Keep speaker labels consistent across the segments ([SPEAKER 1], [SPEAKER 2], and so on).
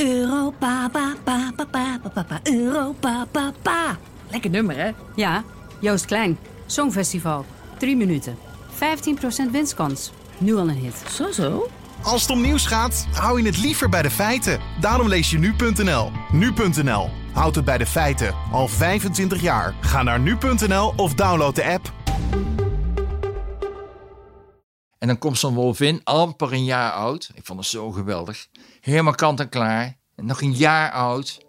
[SPEAKER 1] Europa, pa, pa, pa, pa, pa, pa, Europa, pa, pa. Lekker nummer, hè?
[SPEAKER 2] Ja, Joost Klein. Songfestival. 3 minuten. 15% winstkans. Nu al een hit.
[SPEAKER 1] Zo, zo.
[SPEAKER 3] Als het om nieuws gaat, hou je het liever bij de feiten. Daarom lees je nu.nl. Nu.nl. Houd het bij de feiten. Al 25 jaar. Ga naar nu.nl of download de app.
[SPEAKER 4] En dan komt zo'n wolvin, amper een jaar oud. Ik vond het zo geweldig. Helemaal kant en klaar. En nog een jaar oud.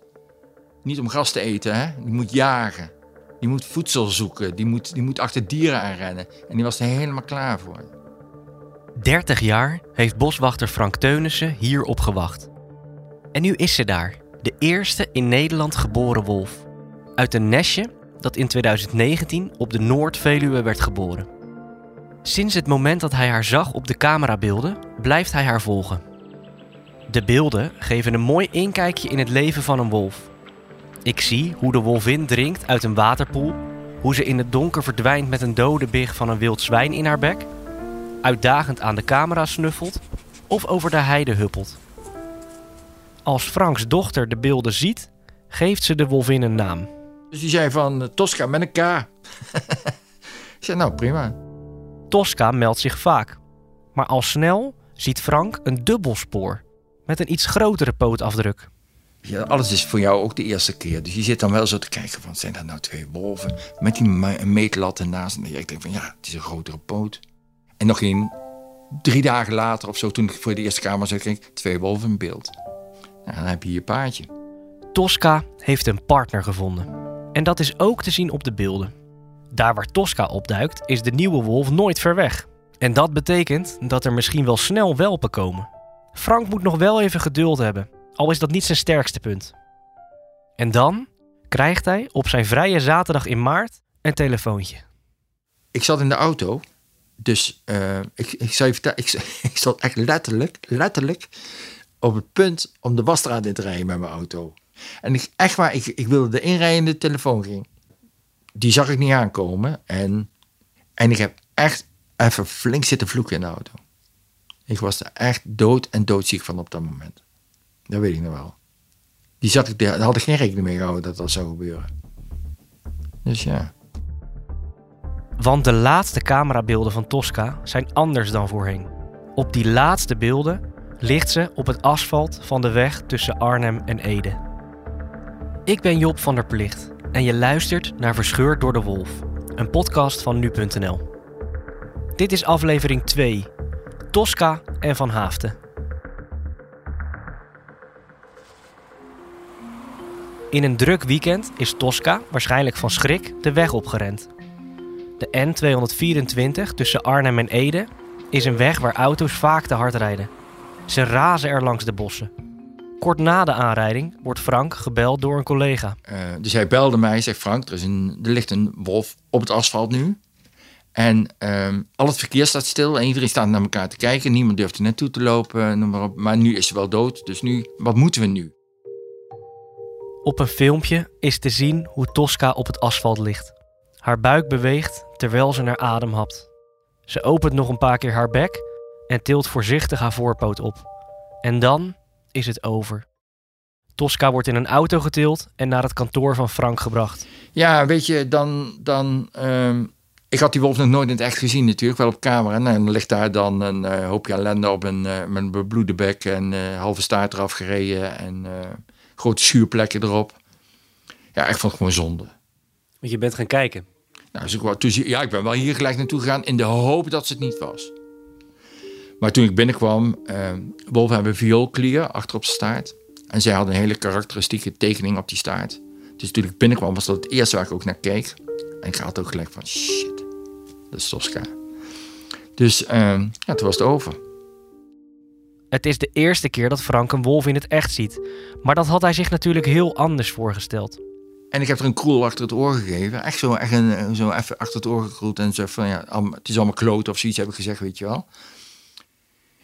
[SPEAKER 4] Niet om gras te eten, hè. Die moet jagen. Die moet voedsel zoeken. Die moet, die moet achter dieren aanrennen. En die was er helemaal klaar voor.
[SPEAKER 5] 30 jaar heeft boswachter Frank Teunissen hierop gewacht. En nu is ze daar, de eerste in Nederland geboren wolf. Uit een nestje dat in 2019 op de Noord-Veluwe werd geboren. Sinds het moment dat hij haar zag op de camerabeelden, blijft hij haar volgen. De beelden geven een mooi inkijkje in het leven van een wolf. Ik zie hoe de wolvin drinkt uit een waterpoel, hoe ze in het donker verdwijnt met een dode big van een wild zwijn in haar bek, uitdagend aan de camera snuffelt of over de heide huppelt. Als Franks dochter de beelden ziet, geeft ze de wolvin een naam.
[SPEAKER 4] Dus die zei van eh, Tosca met een K. ik zei, nou prima.
[SPEAKER 5] Tosca meldt zich vaak. Maar al snel ziet Frank een dubbelspoor met een iets grotere pootafdruk.
[SPEAKER 4] Ja, alles is voor jou ook de eerste keer. Dus je zit dan wel zo te kijken van, zijn dat nou twee wolven? Met die me- meetlat ernaast. En ik denk van, ja, het is een grotere poot. En nog geen drie dagen later of zo, toen ik voor de eerste kamer zat, kreeg ik twee wolven in beeld. Nou, dan heb je je paardje.
[SPEAKER 5] Tosca heeft een partner gevonden. En dat is ook te zien op de beelden. Daar waar Tosca opduikt, is de nieuwe wolf nooit ver weg. En dat betekent dat er misschien wel snel welpen komen. Frank moet nog wel even geduld hebben, al is dat niet zijn sterkste punt. En dan krijgt hij op zijn vrije zaterdag in maart een telefoontje.
[SPEAKER 4] Ik zat in de auto. Dus eh, ik, ik, ik, ik zat echt letterlijk, letterlijk op het punt om de wasstraat in te rijden met mijn auto. En ik, echt waar, ik, ik wilde de telefoon ging. Die zag ik niet aankomen. En, en ik heb echt even flink zitten vloeken in de auto. Ik was er echt dood en doodziek van op dat moment. Dat weet ik nog wel. Die zat ik, daar had ik geen rekening mee gehouden dat dat zou gebeuren. Dus ja.
[SPEAKER 5] Want de laatste camerabeelden van Tosca zijn anders dan voorheen. Op die laatste beelden ligt ze op het asfalt van de weg tussen Arnhem en Ede. Ik ben Job van der Plicht en je luistert naar Verscheurd door de Wolf, een podcast van nu.nl. Dit is aflevering 2, Tosca en Van Haafden. In een druk weekend is Tosca, waarschijnlijk van schrik, de weg opgerend. De N224 tussen Arnhem en Ede is een weg waar auto's vaak te hard rijden. Ze razen er langs de bossen. Kort na de aanrijding wordt Frank gebeld door een collega.
[SPEAKER 4] Eh, dus hij belde mij, zegt Frank, er, is een, er ligt een wolf op het asfalt nu. En ehm, al het verkeer staat stil en iedereen staat naar elkaar te kijken. Niemand durft er naartoe te lopen, noem maar op. Maar nu is ze wel dood, dus nu, wat moeten we nu?
[SPEAKER 5] Op een filmpje is te zien hoe Tosca op het asfalt ligt. Haar buik beweegt terwijl ze naar adem hapt. Ze opent nog een paar keer haar bek en tilt voorzichtig haar voorpoot op. En dan is het over. Tosca wordt in een auto getild en naar het kantoor van Frank gebracht.
[SPEAKER 4] Ja, weet je, dan... dan ehm, ik had die wolf nog nooit in het echt gezien natuurlijk, wel op camera. Nou, en dan ligt daar dan een eh, hoopje ellende op een, eh, met een bebloede bek en eh, halve staart eraf gereden en eh, grote schuurplekken erop. Ja, ik vond het gewoon zonde.
[SPEAKER 5] Want je bent gaan kijken.
[SPEAKER 4] Nou, dus ik, ja, ik ben wel hier gelijk naartoe gegaan in de hoop dat ze het niet was. Maar toen ik binnenkwam, eh, wolven hebben vioolklier achter op zijn staart. En zij hadden een hele karakteristieke tekening op die staart. Dus toen ik binnenkwam was dat het eerste waar ik ook naar keek. En ik had ook gelijk van, shit, dat is Tosca. Dus eh, ja, toen was het over.
[SPEAKER 5] Het is de eerste keer dat Frank een wolf in het echt ziet. Maar dat had hij zich natuurlijk heel anders voorgesteld.
[SPEAKER 4] En ik heb er een kroel achter het oor gegeven. Echt zo, echt een, zo even achter het oor gekroeld. En zo van, ja, het is allemaal kloot of zoiets heb ik gezegd, weet je wel.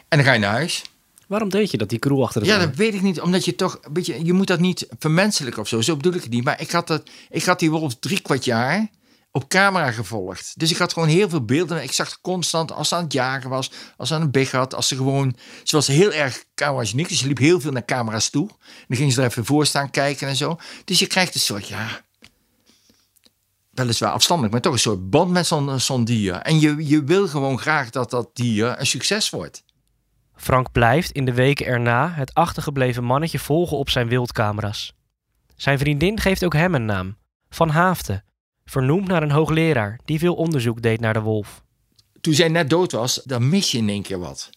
[SPEAKER 4] En dan ga je naar huis.
[SPEAKER 5] Waarom deed je dat, die kroel achter het
[SPEAKER 4] Ja, dat weet ik niet. Omdat je toch, een beetje, je moet dat niet vermenselijken of zo. Zo bedoel ik het niet. Maar ik had, dat, ik had die wolf drie kwart jaar op camera gevolgd. Dus ik had gewoon heel veel beelden. Ik zag constant als ze aan het jagen was, als ze aan een big had, als ze gewoon... Ze was heel erg camerageniek, dus ze liep heel veel naar camera's toe. En dan ging ze er even voor staan kijken en zo. Dus je krijgt een soort, ja... Weliswaar afstandelijk, maar toch een soort band met zo'n zo'n dier. En je, je wil gewoon graag dat dat dier een succes wordt.
[SPEAKER 5] Frank blijft in de weken erna het achtergebleven mannetje volgen op zijn wildcamera's. Zijn vriendin geeft ook hem een naam, Van Haafden, vernoemd naar een hoogleraar die veel onderzoek deed naar de wolf.
[SPEAKER 4] Toen zij net dood was, dan mis je in één keer wat.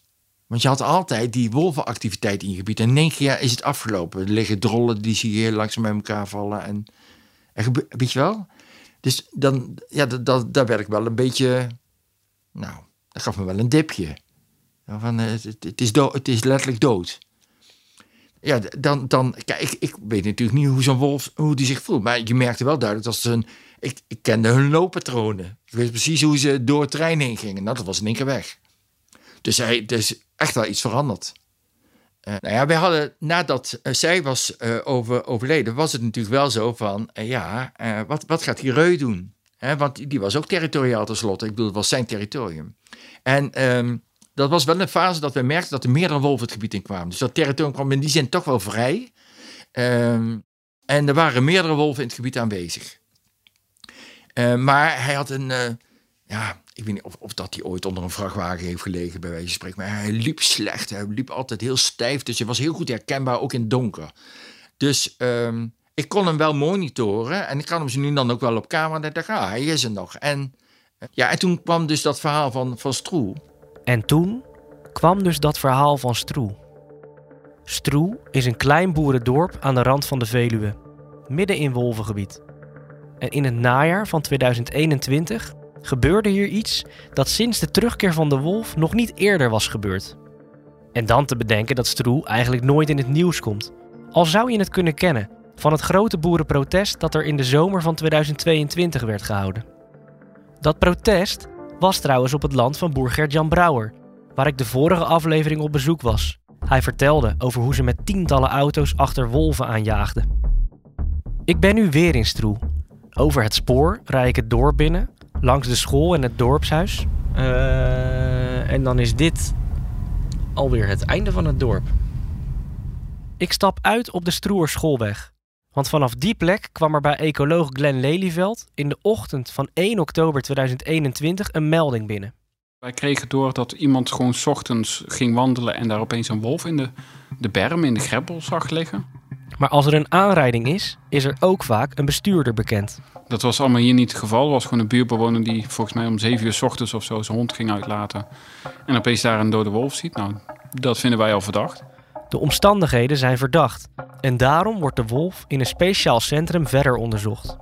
[SPEAKER 4] Want je had altijd die wolvenactiviteit in je gebied. En in één keer is het afgelopen. Er liggen drollen die zie je heel langzaam bij elkaar vallen. En, en weet je wel? Dus dan, ja, dat, daar werd ik wel een beetje... Nou, dat gaf me wel een dipje. Van, eh, het, het, is het is letterlijk dood. Ja, dan, dan kijk, ik, ik weet natuurlijk niet hoe zo'n wolf, hoe die zich voelt. Maar je merkte wel duidelijk dat ze een, ik, ik kende hun looppatronen. Ik wist precies hoe ze door het trein heen gingen. Nou, dat was in één keer weg. Dus hij, is echt wel iets veranderd. Eh, nou ja, wij hadden, nadat eh, zij was over, overleden, was het natuurlijk wel zo van, ja, wat, wat gaat die reu doen? Want die, die was ook territoriaal tenslotte. Ik bedoel, het was zijn territorium. En ehm, dat was wel een fase dat we merkten dat er meerdere wolven het gebied in kwamen. Dus dat territorium kwam in die zin toch wel vrij. Ehm, en er waren meerdere wolven in het gebied aanwezig. Eh, maar hij had een, eh, ja, ik weet niet of, of dat hij ooit onder een vrachtwagen heeft gelegen, bij wijze van spreken. Maar hij liep slecht. Hij liep altijd heel stijf. Dus hij was heel goed herkenbaar, ook in het donker. Dus ehm, ik kon hem wel monitoren. En ik kan hem zo nu dan ook wel op camera. En dacht, ah, hij is er nog. En, eh, ja, en toen kwam dus dat verhaal van, van Stroe.
[SPEAKER 5] En toen kwam dus dat verhaal van Stroe. Stroe is een klein boerendorp aan de rand van de Veluwe, midden in wolvengebied. En in het najaar van 2021 gebeurde hier iets dat sinds de terugkeer van de wolf nog niet eerder was gebeurd. En dan te bedenken dat Stroe eigenlijk nooit in het nieuws komt. Al zou je het kunnen kennen van het grote boerenprotest dat er in de zomer van 2022 werd gehouden. Dat protest was trouwens op het land van boer Gert-Jan Brouwer, waar ik de vorige aflevering op bezoek was. Hij vertelde over hoe ze met tientallen auto's achter wolven aanjaagden. Ik ben nu weer in Stroe. Over het spoor rijd ik het dorp binnen, langs de school en het dorpshuis. Eh, en dan is dit alweer het einde van het dorp. Ik stap uit op de Stroer schoolweg. Want vanaf die plek kwam er bij ecoloog Glenn Lelyveld in de ochtend van 1 oktober 2021 een melding binnen.
[SPEAKER 6] Wij kregen door dat iemand gewoon 's ochtends ging wandelen en daar opeens een wolf in de, de berm, in de greppel zag liggen.
[SPEAKER 5] Maar als er een aanrijding is, is er ook vaak een bestuurder bekend.
[SPEAKER 6] Dat was allemaal hier niet het geval. Er was gewoon een buurtbewoner die volgens mij om 7 uur 's ochtends of zo zijn hond ging uitlaten. En opeens daar een dode wolf ziet. Nou, dat vinden wij al verdacht.
[SPEAKER 5] De omstandigheden zijn verdacht. En daarom wordt de wolf in een speciaal centrum verder onderzocht.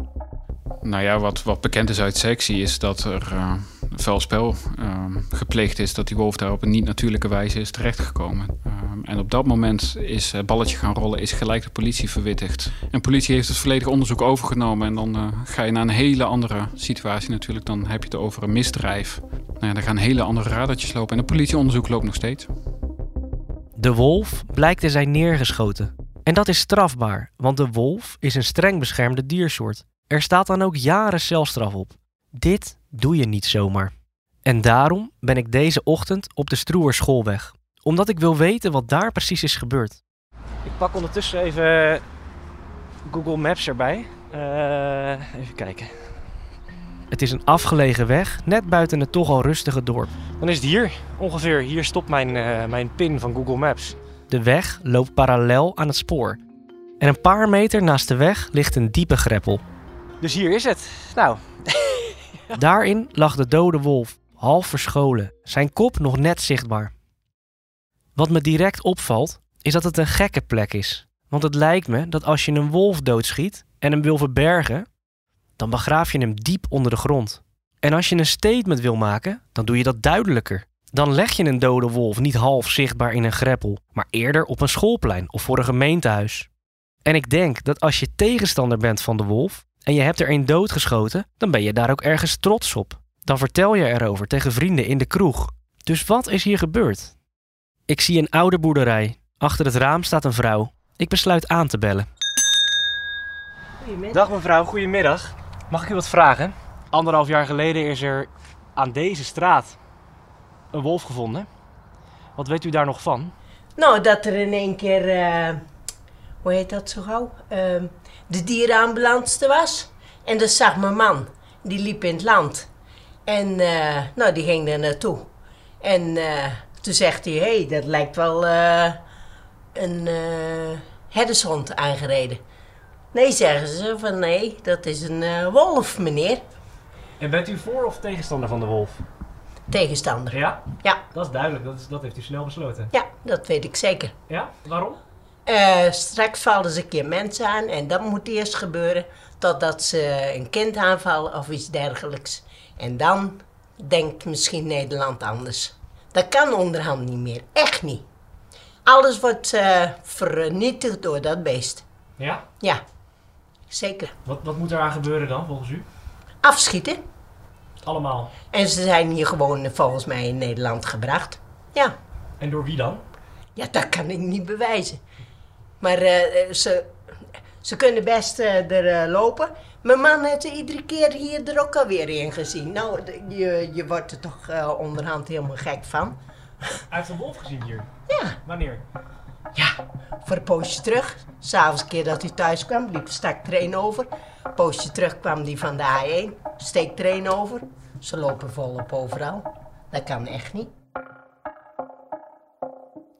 [SPEAKER 6] Nou ja, wat, wat bekend is uit sectie is dat er eh vuil spel eh, gepleegd is. Dat die wolf daar op een niet-natuurlijke wijze is terechtgekomen. Eh, en op dat moment is het balletje gaan rollen, is gelijk de politie verwittigd. En politie heeft het volledige onderzoek overgenomen. En dan eh, ga je naar een hele andere situatie natuurlijk. Dan heb je het over een misdrijf. Nou ja, dan gaan hele andere radertjes lopen. En het politieonderzoek loopt nog steeds.
[SPEAKER 5] De wolf blijkt te zijn neergeschoten. En dat is strafbaar, want de wolf is een streng beschermde diersoort. Er staat dan ook jaren celstraf op. Dit doe je niet zomaar. En daarom ben ik deze ochtend op de Stroer schoolweg. Omdat ik wil weten wat daar precies is gebeurd. Ik pak ondertussen even Google Maps erbij. Eh, even kijken. Het is een afgelegen weg, net buiten het toch al rustige dorp. Dan is het hier, ongeveer. Hier stopt mijn, eh, mijn pin van Google Maps. De weg loopt parallel aan het spoor. En een paar meter naast de weg ligt een diepe greppel. Dus hier is het. Nou. Daarin lag de dode wolf, half verscholen, zijn kop nog net zichtbaar. Wat me direct opvalt, is dat het een gekke plek is. Want het lijkt me dat als je een wolf doodschiet en hem wil verbergen, dan begraaf je hem diep onder de grond. En als je een statement wil maken, dan doe je dat duidelijker. Dan leg je een dode wolf niet half zichtbaar in een greppel, maar eerder op een schoolplein of voor een gemeentehuis. En ik denk dat als je tegenstander bent van de wolf en je hebt er een doodgeschoten, dan ben je daar ook ergens trots op. Dan vertel je erover tegen vrienden in de kroeg. Dus wat is hier gebeurd? Ik zie een oude boerderij. Achter het raam staat een vrouw. Ik besluit aan te bellen. Dag mevrouw, goedemiddag. Mag ik u wat vragen?
[SPEAKER 7] Anderhalf jaar geleden is er aan deze straat een wolf gevonden. Wat weet u daar nog van?
[SPEAKER 8] Nou, dat er in één keer, eh, hoe heet dat zo gauw? Ehm, de dierenambulance er was. En dat zag mijn man. Die liep in het land. En eh, nou, die ging er naartoe. En eh, toen zegt hij, hé, hey, dat lijkt wel eh, een eh herdershond aangereden. Nee, zeggen ze, van nee, dat is een eh, wolf, meneer.
[SPEAKER 7] En bent u voor of tegenstander van de wolf?
[SPEAKER 8] Tegenstander.
[SPEAKER 7] Ja,
[SPEAKER 8] Ja,
[SPEAKER 7] dat is duidelijk. Dat, is, dat heeft u snel besloten.
[SPEAKER 8] ja, dat weet ik zeker.
[SPEAKER 7] Ja, waarom?
[SPEAKER 8] Eh, straks vallen ze een keer mensen aan en dat moet eerst gebeuren totdat ze een kind aanvallen of iets dergelijks. En dan denkt misschien Nederland anders. Dat kan onderhand niet meer, echt niet. Alles wordt eh, vernietigd door dat beest.
[SPEAKER 7] Ja?
[SPEAKER 8] Ja, zeker.
[SPEAKER 7] Wat, wat moet eraan gebeuren dan, volgens u?
[SPEAKER 8] Afschieten.
[SPEAKER 7] Allemaal.
[SPEAKER 8] En ze zijn hier gewoon eh, volgens mij in Nederland gebracht. Ja,
[SPEAKER 7] En door wie dan?
[SPEAKER 8] Ja, dat kan ik niet bewijzen. Maar eh, eh, ze, ze kunnen best er lopen. Mijn man heeft er iedere keer hier er ook alweer in gezien. Nou, je, je wordt er toch onderhand helemaal gek van.
[SPEAKER 7] Hij heeft een wolf gezien hier.
[SPEAKER 8] Ja,
[SPEAKER 7] Wanneer?
[SPEAKER 8] Ja, voor een poosje terug. S'avonds keer dat hij thuis kwam, liep stak een over. Een poosje terug kwam die van de A1, steekt er een over. Ze lopen volop overal. Dat kan echt niet.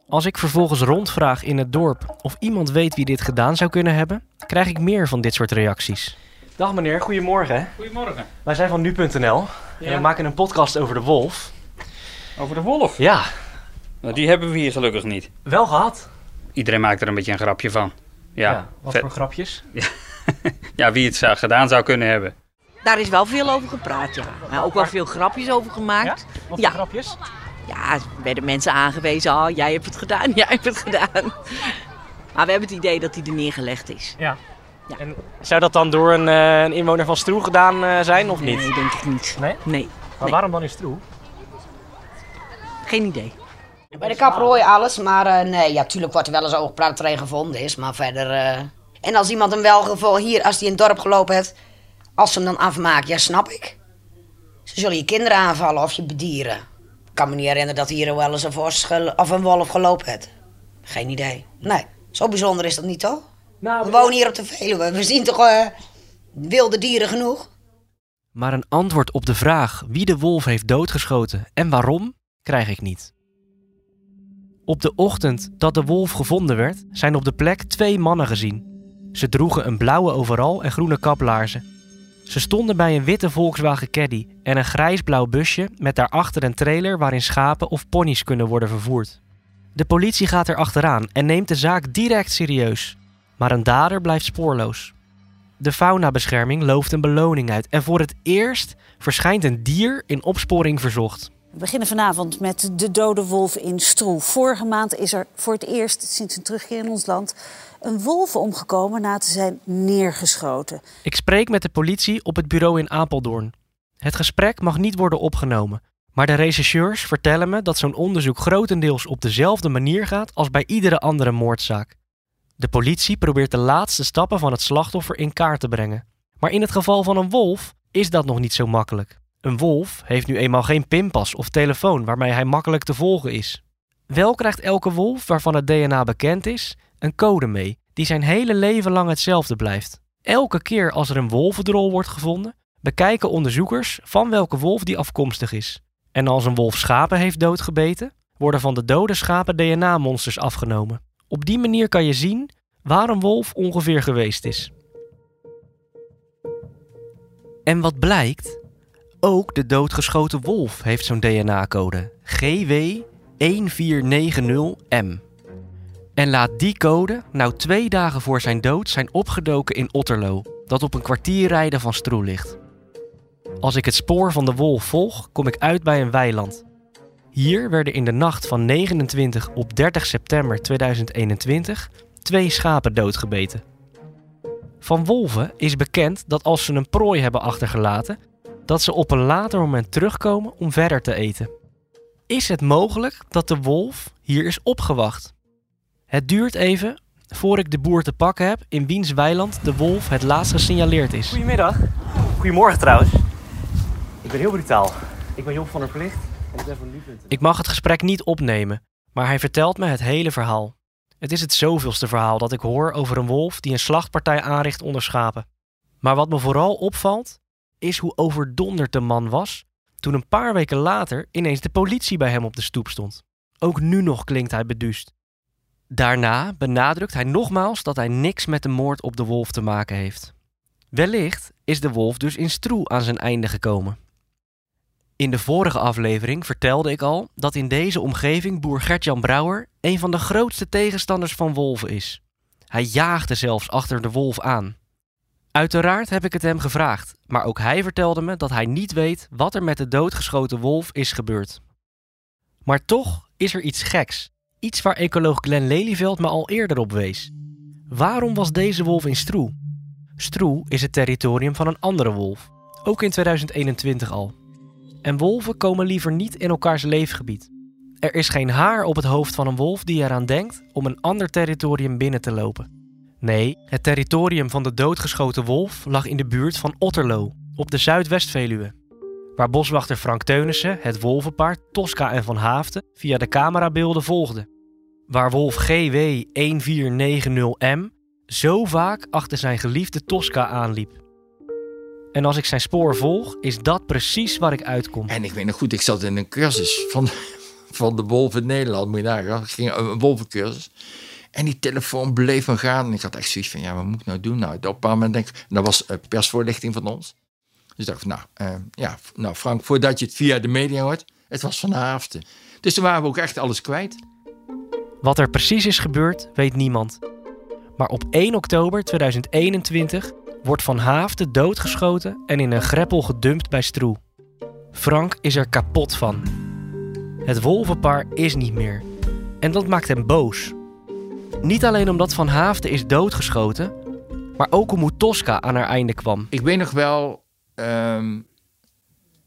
[SPEAKER 5] Als ik vervolgens rondvraag in het dorp of iemand weet wie dit gedaan zou kunnen hebben, krijg ik meer van dit soort reacties.
[SPEAKER 7] Dag meneer, goedemorgen.
[SPEAKER 6] Goedemorgen.
[SPEAKER 7] Wij zijn van nu.nl en
[SPEAKER 6] Ja.
[SPEAKER 7] we maken een podcast over de wolf.
[SPEAKER 9] Over de wolf?
[SPEAKER 7] Ja,
[SPEAKER 9] Nou, die hebben we hier gelukkig niet.
[SPEAKER 7] wel gehad.
[SPEAKER 9] Iedereen maakt er een beetje een grapje van. Ja,
[SPEAKER 7] wat
[SPEAKER 9] vet-
[SPEAKER 7] voor grapjes?
[SPEAKER 9] ja wie het zou, gedaan zou kunnen hebben.
[SPEAKER 10] Daar is wel veel over gepraat, ja. Maar ook wel veel grapjes over
[SPEAKER 7] Ja?
[SPEAKER 10] gemaakt.
[SPEAKER 7] Wat voor
[SPEAKER 10] Ja.
[SPEAKER 7] grapjes?
[SPEAKER 10] Ja, er werden mensen aangewezen. Oh, jij hebt het gedaan, jij hebt het gedaan. Maar we hebben het idee dat hij er neergelegd is.
[SPEAKER 7] Ja.
[SPEAKER 10] Ja.
[SPEAKER 7] En zou dat dan door een, eh, een inwoner van Stroe gedaan eh, zijn of niet?
[SPEAKER 10] Nee, denk ik niet.
[SPEAKER 7] Nee?
[SPEAKER 10] Nee,
[SPEAKER 7] Maar
[SPEAKER 10] nee.
[SPEAKER 7] waarom dan in Stroe?
[SPEAKER 10] geen idee.
[SPEAKER 11] Bij de kapper hoor je alles, maar eh, nee, ja, tuurlijk wordt er wel eens over gepraat dat er een gevonden is, maar verder... eh, En als iemand hem wel gevonden, hier, als hij in het dorp gelopen heeft, als ze hem dan afmaken, ja, snap ik. Ze zullen je kinderen aanvallen of je bedieren. Ik kan me niet herinneren dat hier wel eens een vos of een wolf gelopen heeft. Geen idee. Nee, zo bijzonder is dat niet, toch?
[SPEAKER 7] Nou,
[SPEAKER 11] We wonen hier op de Veluwe, we zien toch eh, wilde dieren genoeg?
[SPEAKER 5] Maar een antwoord op de vraag wie de wolf heeft doodgeschoten en waarom, krijg ik niet. Op de ochtend dat de wolf gevonden werd, zijn op de plek twee mannen gezien. Ze droegen een blauwe overal en groene kaplaarzen. Ze stonden bij een witte Volkswagen Caddy en een grijsblauw busje met daarachter een trailer waarin schapen of ponies kunnen worden vervoerd. De politie gaat er achteraan en neemt de zaak direct serieus. Maar een dader blijft spoorloos. De faunabescherming looft een beloning uit en voor het eerst verschijnt een dier in opsporing verzocht.
[SPEAKER 12] We beginnen vanavond met de dode wolf in Stroe. Vorige maand is er voor het eerst sinds een terugkeer in ons land een wolf omgekomen na te zijn neergeschoten.
[SPEAKER 5] Ik spreek met de politie op het bureau in Apeldoorn. Het gesprek mag niet worden opgenomen, maar de rechercheurs vertellen me dat zo'n onderzoek grotendeels op dezelfde manier gaat als bij iedere andere moordzaak. De politie probeert de laatste stappen van het slachtoffer in kaart te brengen. Maar in het geval van een wolf is dat nog niet zo makkelijk. Een wolf heeft nu eenmaal geen pinpas of telefoon waarmee hij makkelijk te volgen is. Wel krijgt elke wolf waarvan het DNA bekend is een code mee, die zijn hele leven lang hetzelfde blijft. Elke keer als er een wolvendrol wordt gevonden, bekijken onderzoekers van welke wolf die afkomstig is. En als een wolf schapen heeft doodgebeten, worden van de dode schapen DNA-monsters afgenomen. Op die manier kan je zien waar een wolf ongeveer geweest is. En wat blijkt? Ook de doodgeschoten wolf heeft zo'n DNA-code GW1490M. En laat die code nou twee dagen voor zijn dood zijn opgedoken in Otterlo, dat op een kwartier rijden van Stroe ligt. Als ik het spoor van de wolf volg, kom ik uit bij een weiland. Hier werden in de nacht van 29 op 30 september 2021 twee schapen doodgebeten. Van wolven is bekend dat als ze een prooi hebben achtergelaten, dat ze op een later moment terugkomen om verder te eten. Is het mogelijk dat de wolf hier is opgewacht? Het duurt even voor ik de boer te pakken heb in wiens weiland de wolf het laatst gesignaleerd is.
[SPEAKER 7] Goedemiddag. Goedemorgen trouwens. Ik ben heel brutaal. Ik ben Job van der Plicht en ik ben van.
[SPEAKER 5] Ik mag het gesprek niet opnemen, maar hij vertelt me het hele verhaal. Het is het zoveelste verhaal dat ik hoor over een wolf die een slachtpartij aanricht onder schapen. Maar wat me vooral opvalt, is hoe overdonderd de man was toen een paar weken later ineens de politie bij hem op de stoep stond. Ook nu nog klinkt hij beduust. Daarna benadrukt hij nogmaals dat hij niks met de moord op de wolf te maken heeft. Wellicht is de wolf dus in Stroe aan zijn einde gekomen. In de vorige aflevering vertelde ik al dat in deze omgeving boer Gertjan Brouwer een van de grootste tegenstanders van wolven is. Hij jaagde zelfs achter de wolf aan. Uiteraard heb ik het hem gevraagd, maar ook hij vertelde me dat hij niet weet wat er met de doodgeschoten wolf is gebeurd. Maar toch is er iets geks, iets waar ecoloog Glenn Lelyveld me al eerder op wees. Waarom was deze wolf in Stroe? Stroe is het territorium van een andere wolf, ook in 2021 al. En wolven komen liever niet in elkaars leefgebied. Er is geen haar op het hoofd van een wolf die eraan denkt om een ander territorium binnen te lopen. Nee, het territorium van de doodgeschoten wolf lag in de buurt van Otterlo, op de Zuidwest-Veluwe. Waar boswachter Frank Teunissen het wolvenpaar Tosca en Van Haafden via de camerabeelden volgde. Waar wolf GW 1490M zo vaak achter zijn geliefde Tosca aanliep. En als ik zijn spoor volg, is dat precies waar ik uitkom.
[SPEAKER 4] En ik weet nog goed, ik zat in een cursus van, van de wolf in Nederland. Moet je nagaan. Ging een wolvencursus. En die telefoon bleef maar gaan. En ik had echt zoiets van, ja, wat moet ik nou doen? Nou, op een bepaald moment denk ik, dat was eh, persvoorlichting van ons. Dus ik dacht, nou, eh, ja, nou Frank, voordat je het via de media hoort, het was vanavond. Dus toen waren we ook echt alles kwijt.
[SPEAKER 5] Wat er precies is gebeurd, weet niemand. Maar op 1 oktober 2021 wordt Van Haafden doodgeschoten en in een greppel gedumpt bij Stroe. Frank is er kapot van. Het wolvenpaar is niet meer. En dat maakt hem boos. Niet alleen omdat Van Haafden is doodgeschoten, maar ook om hoe Tosca aan haar einde kwam.
[SPEAKER 4] Ik weet nog wel, ehm,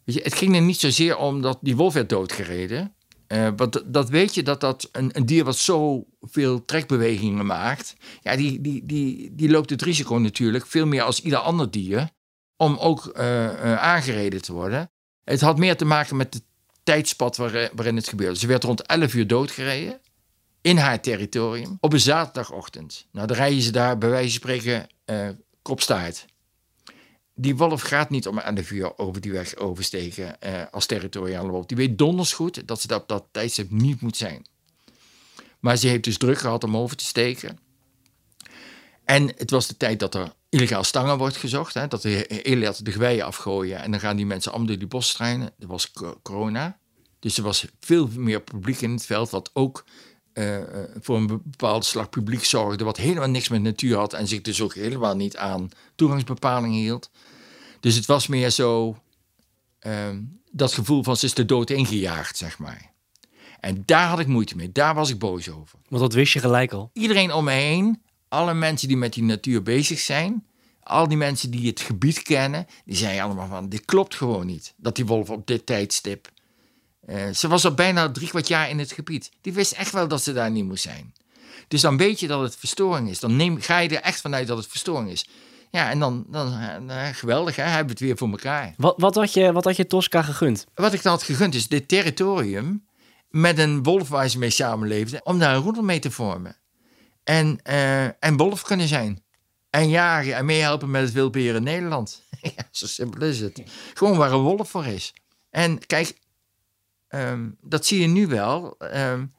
[SPEAKER 4] het ging er niet zozeer om dat die wolf werd doodgereden. Uh, want dat weet je dat dat een, een dier wat zoveel trekbewegingen maakt, ja, die, die, die, die loopt het risico natuurlijk veel meer als ieder ander dier om ook uh, uh, aangereden te worden. Het had meer te maken met het tijdspad waar, waarin het gebeurde. Ze werd rond 11 uur doodgereden in haar territorium op een zaterdagochtend. Nou, dan rijden ze daar bij wijze van spreken kopstaart. Die wolf gaat niet om 11 uur over die weg oversteken eh, als territoriale wolf. Die weet donders goed dat ze dat op dat tijdstip niet moet zijn. Maar ze heeft dus druk gehad om over te steken. En het was de tijd dat er illegaal stangen wordt gezocht. Hè, dat de hele de geweien afgooien. En dan gaan die mensen allemaal door die bos trainen. Dat was corona. Dus er was veel meer publiek in het veld. Wat ook uh, voor een bepaald slag publiek zorgde. Wat helemaal niks met natuur had. En zich dus ook helemaal niet aan toegangsbepalingen hield. Dus het was meer zo um, dat gevoel van ze is de dood ingejaagd, zeg maar. En daar had ik moeite mee. Daar was ik boos over.
[SPEAKER 5] Want dat wist je gelijk al.
[SPEAKER 4] Iedereen om me heen, alle mensen die met die natuur bezig zijn, al die mensen die het gebied kennen, die zeiden allemaal van, dit klopt gewoon niet. Dat die wolf op dit tijdstip. Uh, ze was al bijna drie kwart jaar in het gebied. Die wist echt wel dat ze daar niet moest zijn. Dus dan weet je dat het verstoring is. Dan neem, ga je er echt vanuit dat het verstoring is. Ja, en dan, dan uh, geweldig, hè? hebben we het weer voor elkaar.
[SPEAKER 5] Wat, wat, had je, wat had je Tosca gegund?
[SPEAKER 4] Wat ik dan had gegund is dit territorium met een wolf waar ze mee samenleefden, om daar een roedel mee te vormen. En, uh, en wolf kunnen zijn. En jagen en meehelpen met het wildbeer in Nederland. ja, zo simpel is het. Gewoon waar een wolf voor is. En kijk, um, dat zie je nu wel. Um,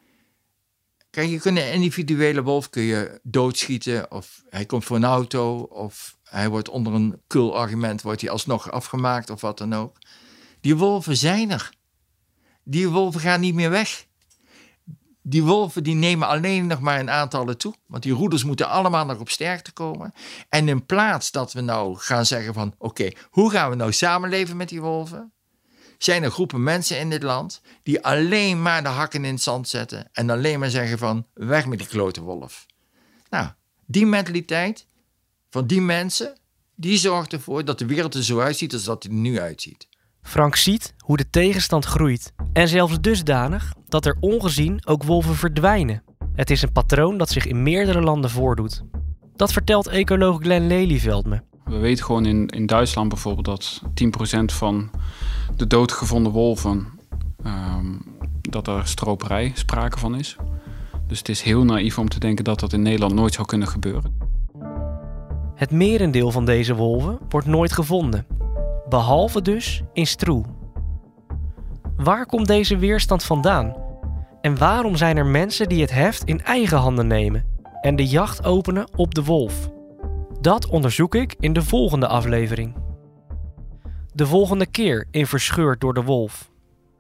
[SPEAKER 4] kijk, je kunt een individuele wolf kun je doodschieten, of hij komt voor een auto, of hij wordt onder een kul argument wordt hij alsnog afgemaakt of wat dan ook. Die wolven zijn er. Die wolven gaan niet meer weg. Die wolven die nemen alleen nog maar een aantallen toe. Want die roeders moeten allemaal nog op sterkte komen. En in plaats dat we nou gaan zeggen van... oké, hoe gaan we nou samenleven met die wolven? Zijn er groepen mensen in dit land... die alleen maar de hakken in het zand zetten... en alleen maar zeggen van weg met die klote wolf. Nou, die mentaliteit van die mensen, die zorgt ervoor dat de wereld er zo uitziet als dat die er nu uitziet.
[SPEAKER 5] Frank ziet hoe de tegenstand groeit. En zelfs dusdanig dat er ongezien ook wolven verdwijnen. Het is een patroon dat zich in meerdere landen voordoet. Dat vertelt ecoloog Glenn Lelyveld me.
[SPEAKER 6] We weten gewoon in, in Duitsland bijvoorbeeld dat 10% van de doodgevonden wolven, ehm, dat er stroperij sprake van is. Dus het is heel naïef om te denken dat dat in Nederland nooit zou kunnen gebeuren.
[SPEAKER 5] Het merendeel van deze wolven wordt nooit gevonden, behalve dus in Stroe. Waar komt deze weerstand vandaan? En waarom zijn er mensen die het heft in eigen handen nemen en de jacht openen op de wolf? Dat onderzoek ik in de volgende aflevering. De volgende keer in Verscheurd door de Wolf.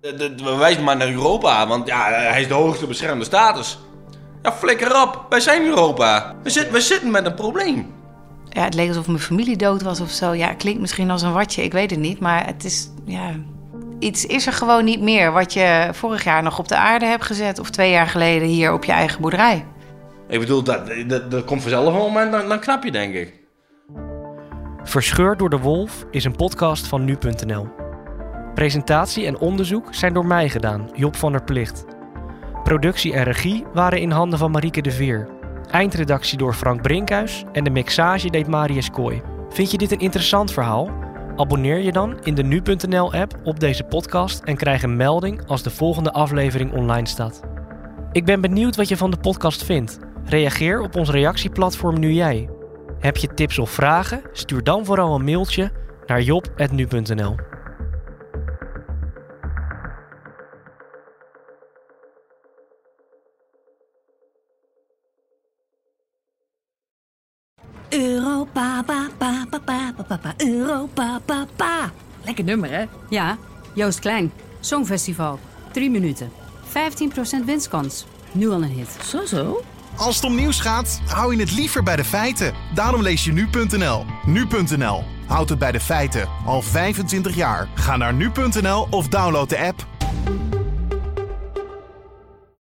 [SPEAKER 13] We wijzen maar naar Europa, want ja, hij is de hoogste beschermde status. Ja, flikker op. Wij zijn Europa. We, zit, we zitten met een probleem.
[SPEAKER 14] Ja, het leek alsof mijn familie dood was of zo. Ja, klinkt misschien als een watje, ik weet het niet. Maar het is, ja... Iets is er gewoon niet meer wat je vorig jaar nog op de aarde hebt gezet... of twee jaar geleden hier op je eigen boerderij.
[SPEAKER 13] Ik bedoel, dat, dat, dat komt vanzelf een moment, dan, dan knap je, denk ik.
[SPEAKER 5] Verscheurd door de Wolf is een podcast van nu.nl. Presentatie en onderzoek zijn door mij gedaan, Job van der Plicht. Productie en regie waren in handen van Marieke de Veer. Eindredactie door Frank Brinkhuis en de mixage deed Marius Kooi. Vind je dit een interessant verhaal? Abonneer je dan in de nu.nl-app op deze podcast en krijg een melding als de volgende aflevering online staat. Ik ben benieuwd wat je van de podcast vindt. Reageer op ons reactieplatform Nu Jij. Heb je tips of vragen? Stuur dan vooral een mailtje naar job.nu.nl.
[SPEAKER 1] Europa, pa, pa, pa, pa, pa, pa, Europa, pa, pa. Lekker nummer, hè?
[SPEAKER 2] Ja, Joost Klein. Songfestival. 3 minuten. 15% winstkans. Nu al een hit.
[SPEAKER 1] Zo, zo.
[SPEAKER 3] Als het om nieuws gaat, hou je het liever bij de feiten. Daarom lees je nu.nl. Nu.nl. Houd het bij de feiten. Al 25 jaar. Ga naar nu.nl of download de app.